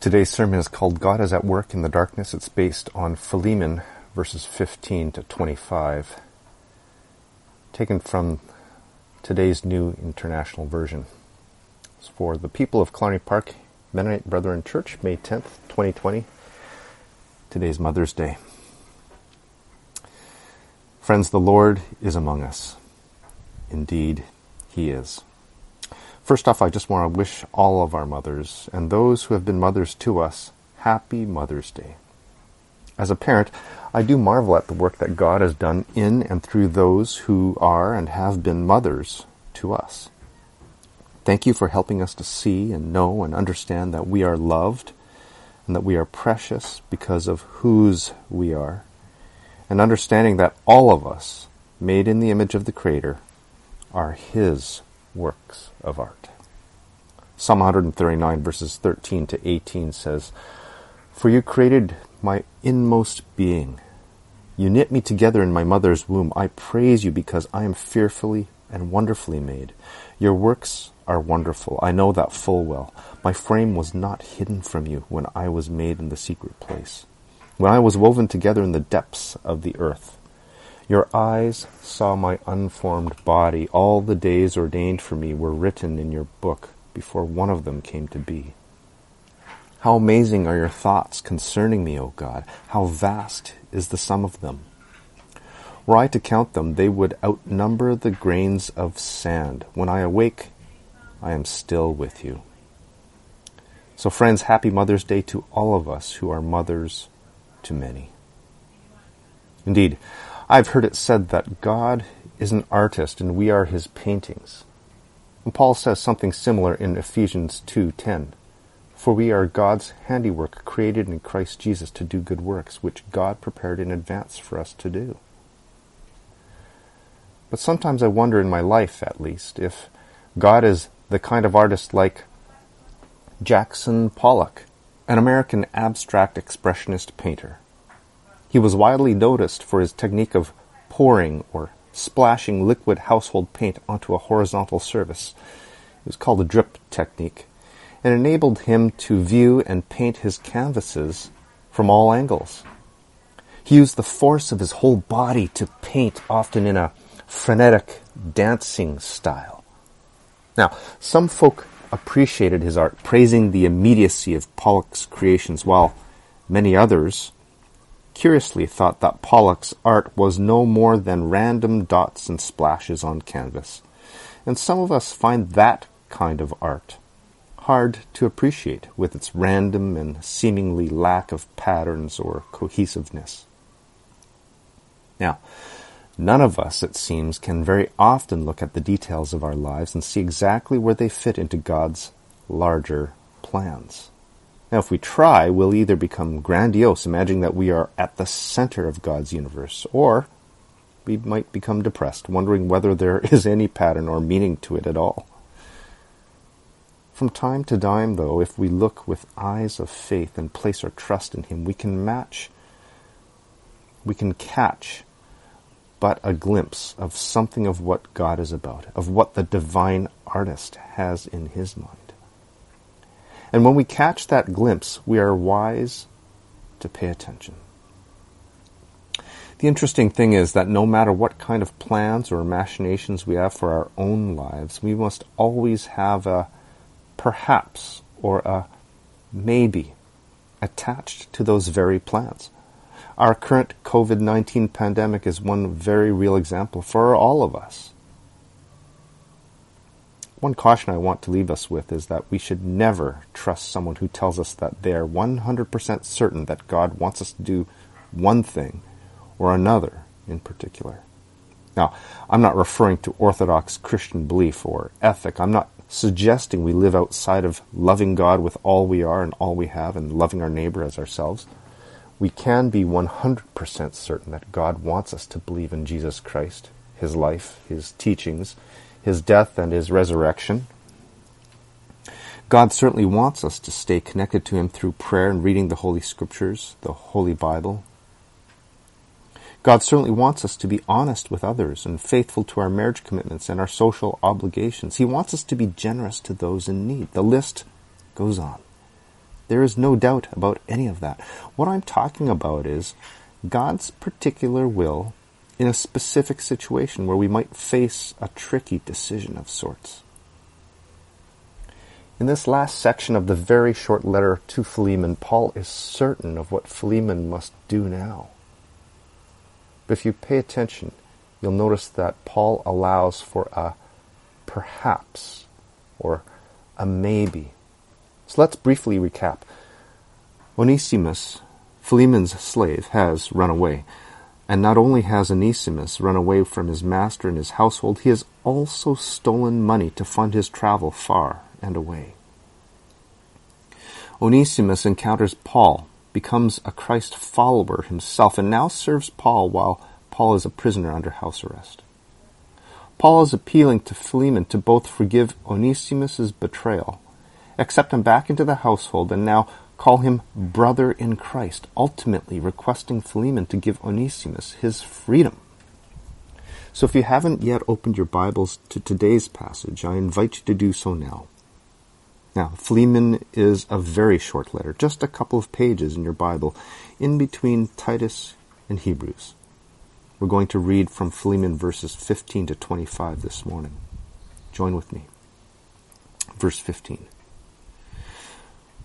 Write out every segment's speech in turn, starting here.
Today's sermon is called God is at Work in the Darkness. It's based on Philemon verses 15 to 25, taken from today's New International Version. It's for the people of Killarney Park Mennonite Brethren Church, May 10th, 2020. Today's Mother's Day. Friends, the Lord is among us. Indeed, He is. First off, I just want to wish all of our mothers and those who have been mothers to us happy Mother's Day. As a parent, I do marvel at the work that God has done in and through those who are and have been mothers to us. Thank you for helping us to see and know and understand that we are loved and that we are precious because of whose we are, and understanding that all of us, made in the image of the Creator, are His works of art. Psalm 139 verses 13 to 18 says, For you created my inmost being. You knit me together in my mother's womb. I praise you because I am fearfully and wonderfully made. Your works are wonderful. I know that full well. My frame was not hidden from you when I was made in the secret place, when I was woven together in the depths of the earth. Your eyes saw my unformed body. All the days ordained for me were written in your book before one of them came to be. How amazing are your thoughts concerning me, O God! How vast is the sum of them! Were I to count them, they would outnumber the grains of sand. When I awake, I am still with you. So, friends, happy Mother's Day to all of us who are mothers to many. Indeed, I've heard it said that God is an artist and we are his paintings. And Paul says something similar in Ephesians 2:10. For we are God's handiwork, created in Christ Jesus to do good works, which God prepared in advance for us to do. But sometimes I wonder in my life, at least, if God is the kind of artist like Jackson Pollock, an American abstract expressionist painter. He was widely noticed for his technique of pouring or splashing liquid household paint onto a horizontal surface. It was called the drip technique and enabled him to view and paint his canvases from all angles. He used the force of his whole body to paint, often in a frenetic dancing style. Now, some folk appreciated his art, praising the immediacy of Pollock's creations, while many others curiously thought that Pollock's art was no more than random dots and splashes on canvas. And some of us find that kind of art hard to appreciate with its random and seemingly lack of patterns or cohesiveness. Now, none of us, it seems, can very often look at the details of our lives and see exactly where they fit into God's larger plans. Now, if we try, we'll either become grandiose, imagining that we are at the center of God's universe, or we might become depressed, wondering whether there is any pattern or meaning to it at all. From time to time, though, if we look with eyes of faith and place our trust in Him, we can match, we can catch but a glimpse of something of what God is about, of what the divine artist has in His mind. And when we catch that glimpse, we are wise to pay attention. The interesting thing is that no matter what kind of plans or machinations we have for our own lives, we must always have a perhaps or a maybe attached to those very plans. Our current COVID 19 pandemic is one very real example for all of us. One caution I want to leave us with is that we should never trust someone who tells us that they are 100% certain that God wants us to do one thing or another in particular. Now, I'm not referring to Orthodox Christian belief or ethic. I'm not suggesting we live outside of loving God with all we are and all we have and loving our neighbor as ourselves. We can be 100% certain that God wants us to believe in Jesus Christ, His life, His teachings, his death and his resurrection. God certainly wants us to stay connected to him through prayer and reading the Holy Scriptures, the Holy Bible. God certainly wants us to be honest with others and faithful to our marriage commitments and our social obligations. He wants us to be generous to those in need. The list goes on. There is no doubt about any of that. What I'm talking about is God's particular will in a specific situation where we might face a tricky decision of sorts. In this last section of the very short letter to Philemon, Paul is certain of what Philemon must do now. But if you pay attention, you'll notice that Paul allows for a perhaps or a maybe. So let's briefly recap. Onesimus, Philemon's slave, has run away. And not only has Onesimus run away from his master and his household, he has also stolen money to fund his travel far and away. Onesimus encounters Paul, becomes a Christ follower himself, and now serves Paul while Paul is a prisoner under house arrest. Paul is appealing to Philemon to both forgive Onesimus's betrayal, accept him back into the household, and now call him brother in Christ, ultimately requesting Philemon to give Onesimus his freedom. So if you haven't yet opened your Bibles to today's passage, I invite you to do so now. Now, Philemon is a very short letter, just a couple of pages in your Bible, in between Titus and Hebrews. We're going to read from Philemon verses 15 to 25 this morning. Join with me. Verse 15.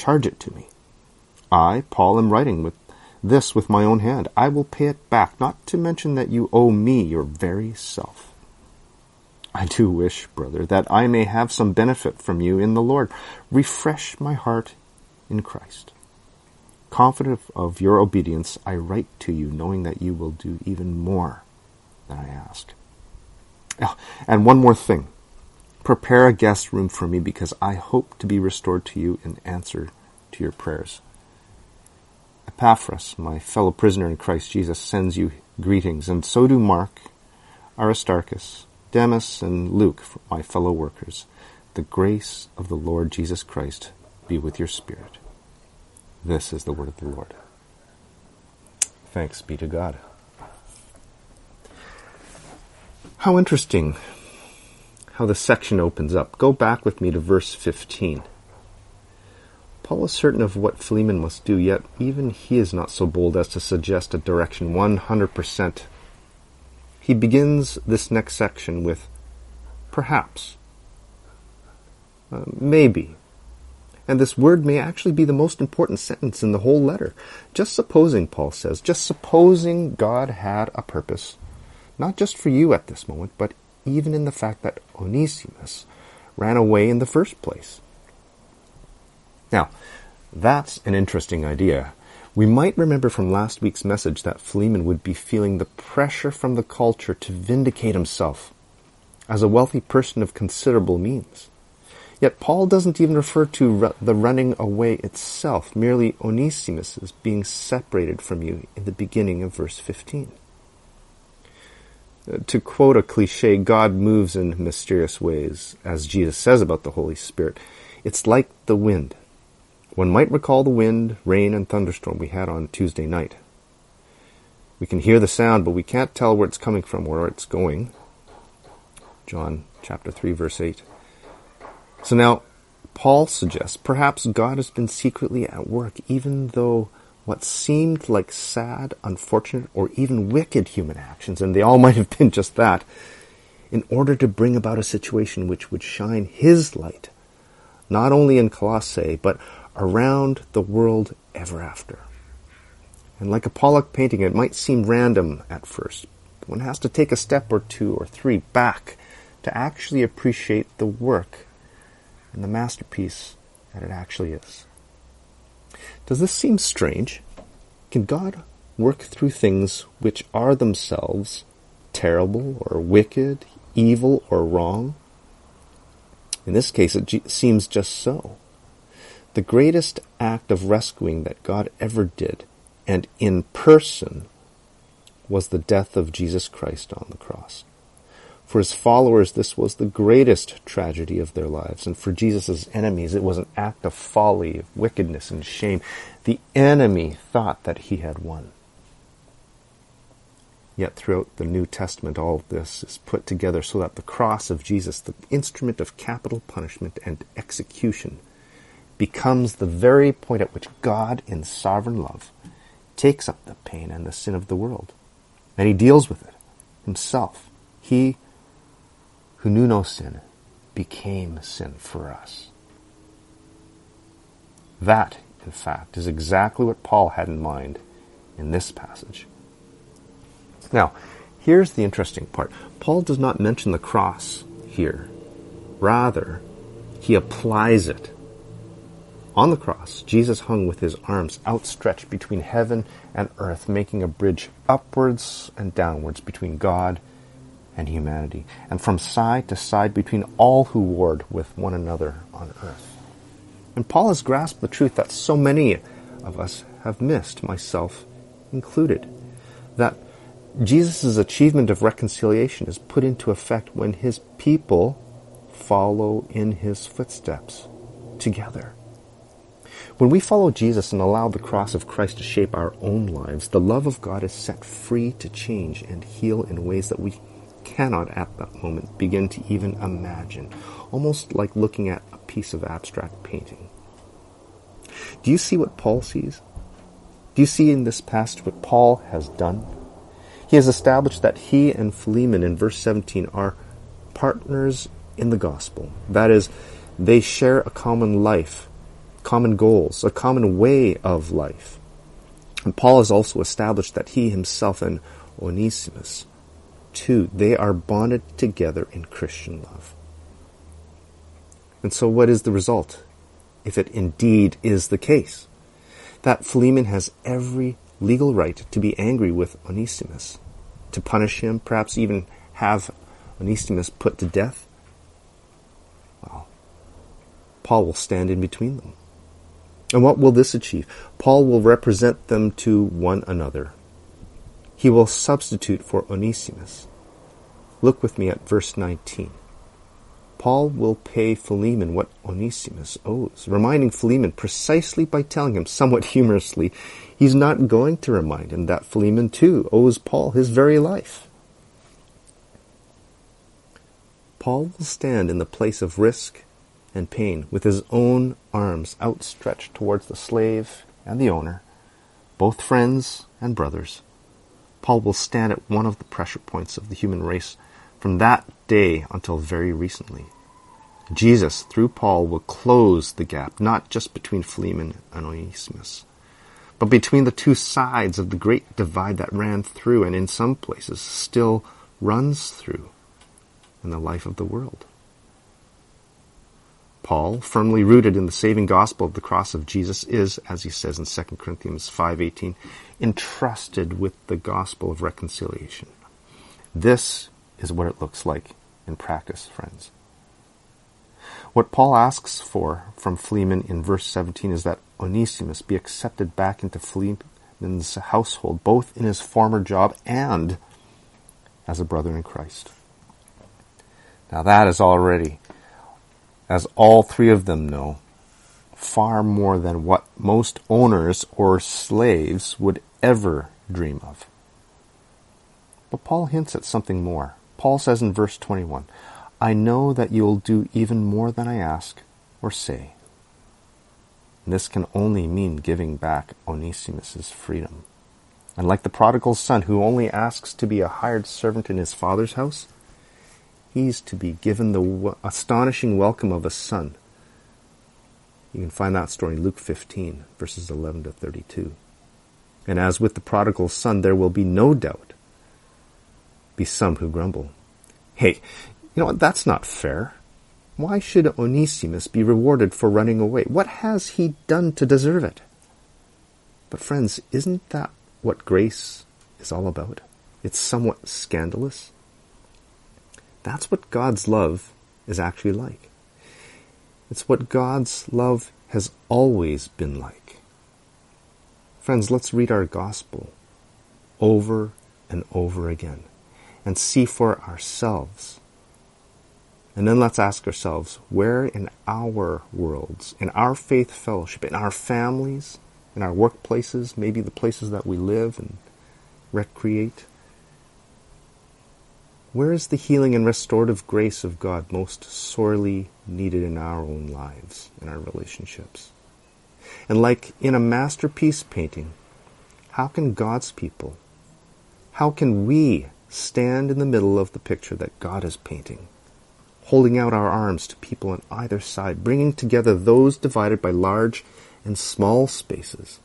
charge it to me. I, Paul, am writing with this with my own hand. I will pay it back, not to mention that you owe me your very self. I do wish, brother, that I may have some benefit from you in the Lord. Refresh my heart in Christ. Confident of your obedience, I write to you, knowing that you will do even more than I ask. Oh, and one more thing. Prepare a guest room for me because I hope to be restored to you in answer to your prayers. Epaphras, my fellow prisoner in Christ Jesus, sends you greetings, and so do Mark, Aristarchus, Demas, and Luke, my fellow workers. The grace of the Lord Jesus Christ be with your spirit. This is the word of the Lord. Thanks be to God. How interesting how the section opens up. Go back with me to verse 15. Paul is certain of what Philemon must do, yet even he is not so bold as to suggest a direction 100% he begins this next section with perhaps, uh, maybe. And this word may actually be the most important sentence in the whole letter. Just supposing, Paul says, just supposing God had a purpose, not just for you at this moment, but even in the fact that Onesimus ran away in the first place. Now, that's an interesting idea. We might remember from last week's message that Philemon would be feeling the pressure from the culture to vindicate himself as a wealthy person of considerable means. Yet Paul doesn't even refer to the running away itself, merely Onesimus being separated from you in the beginning of verse 15. To quote a cliche, God moves in mysterious ways, as Jesus says about the Holy Spirit. It's like the wind. One might recall the wind, rain, and thunderstorm we had on Tuesday night. We can hear the sound, but we can't tell where it's coming from or where it's going. John chapter 3 verse 8. So now, Paul suggests perhaps God has been secretly at work even though what seemed like sad, unfortunate, or even wicked human actions, and they all might have been just that, in order to bring about a situation which would shine His light, not only in Colossae, but around the world ever after. And like a Pollock painting, it might seem random at first. One has to take a step or two or three back to actually appreciate the work and the masterpiece that it actually is. Does this seem strange? Can God work through things which are themselves terrible or wicked, evil or wrong? In this case, it seems just so. the greatest act of rescuing that God ever did, and in person, was the death of Jesus Christ on the cross. For his followers, this was the greatest tragedy of their lives. And for Jesus' enemies, it was an act of folly, of wickedness, and shame. The enemy thought that he had won. Yet throughout the New Testament, all of this is put together so that the cross of Jesus, the instrument of capital punishment and execution, becomes the very point at which God, in sovereign love, takes up the pain and the sin of the world. And he deals with it himself. He who knew no sin, became sin for us. That, in fact, is exactly what Paul had in mind in this passage. Now, here's the interesting part. Paul does not mention the cross here. Rather, he applies it. On the cross, Jesus hung with his arms outstretched between heaven and earth, making a bridge upwards and downwards between God and humanity, and from side to side between all who warred with one another on earth. And Paul has grasped the truth that so many of us have missed, myself included, that Jesus' achievement of reconciliation is put into effect when his people follow in his footsteps together. When we follow Jesus and allow the cross of Christ to shape our own lives, the love of God is set free to change and heal in ways that we cannot at that moment begin to even imagine, almost like looking at a piece of abstract painting. Do you see what Paul sees? Do you see in this passage what Paul has done? He has established that he and Philemon in verse 17 are partners in the gospel. That is, they share a common life, common goals, a common way of life. And Paul has also established that he himself and Onesimus Two, they are bonded together in Christian love. And so, what is the result? If it indeed is the case, that Philemon has every legal right to be angry with Onesimus, to punish him, perhaps even have Onesimus put to death. Well, Paul will stand in between them. And what will this achieve? Paul will represent them to one another he will substitute for Onesimus. Look with me at verse 19. Paul will pay Philemon what Onesimus owes, reminding Philemon precisely by telling him, somewhat humorously, he's not going to remind him that Philemon too owes Paul his very life. Paul will stand in the place of risk and pain with his own arms outstretched towards the slave and the owner, both friends and brothers. Paul will stand at one of the pressure points of the human race from that day until very recently. Jesus, through Paul, will close the gap, not just between Philemon and Onesimus, but between the two sides of the great divide that ran through and in some places still runs through in the life of the world. Paul, firmly rooted in the saving gospel of the cross of Jesus, is, as he says in 2 Corinthians 5.18, entrusted with the gospel of reconciliation. This is what it looks like in practice, friends. What Paul asks for from Philemon in verse 17 is that Onesimus be accepted back into Philemon's household, both in his former job and as a brother in Christ. Now that is already as all three of them know, far more than what most owners or slaves would ever dream of. But Paul hints at something more. Paul says in verse 21, I know that you will do even more than I ask or say. And this can only mean giving back Onesimus' freedom. And like the prodigal son who only asks to be a hired servant in his father's house, He's to be given the astonishing welcome of a son. You can find that story in Luke 15, verses 11 to 32. And as with the prodigal son, there will be no doubt be some who grumble. Hey, you know what? That's not fair. Why should Onesimus be rewarded for running away? What has he done to deserve it? But friends, isn't that what grace is all about? It's somewhat scandalous. That's what God's love is actually like. It's what God's love has always been like. Friends, let's read our gospel over and over again and see for ourselves. And then let's ask ourselves where in our worlds, in our faith fellowship, in our families, in our workplaces, maybe the places that we live and recreate, where is the healing and restorative grace of God most sorely needed in our own lives, in our relationships? And like in a masterpiece painting, how can God's people, how can we stand in the middle of the picture that God is painting, holding out our arms to people on either side, bringing together those divided by large and small spaces,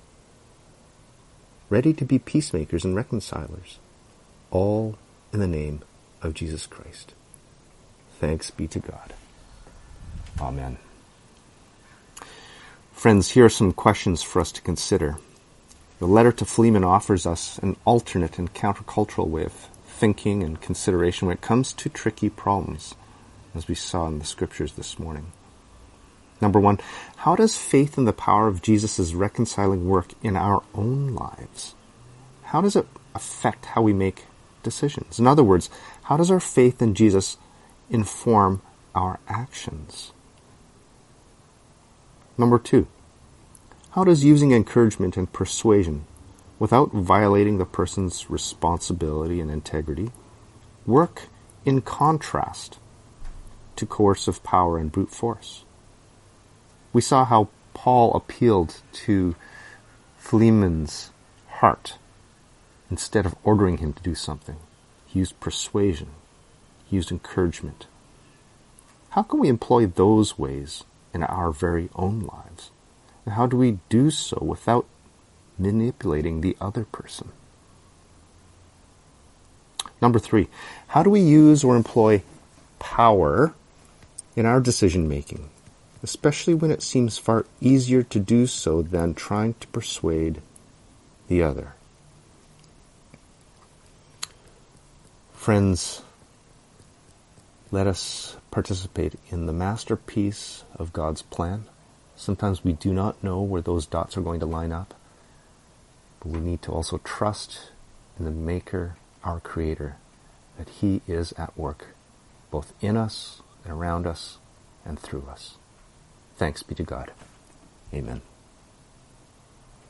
ready to be peacemakers and reconcilers, all in the name of Jesus Christ. Thanks be to God. Amen. Friends, here are some questions for us to consider. The letter to Philemon offers us an alternate and countercultural way of thinking and consideration when it comes to tricky problems, as we saw in the scriptures this morning. Number one, how does faith in the power of Jesus' reconciling work in our own lives? How does it affect how we make decisions? In other words, how does our faith in Jesus inform our actions? Number two, how does using encouragement and persuasion without violating the person's responsibility and integrity work in contrast to coercive power and brute force? We saw how Paul appealed to Philemon's heart instead of ordering him to do something. He used persuasion. He used encouragement. How can we employ those ways in our very own lives? And how do we do so without manipulating the other person? Number three, how do we use or employ power in our decision making, especially when it seems far easier to do so than trying to persuade the other? Friends, let us participate in the masterpiece of God's plan. Sometimes we do not know where those dots are going to line up, but we need to also trust in the Maker, our Creator, that He is at work, both in us and around us and through us. Thanks be to God. Amen.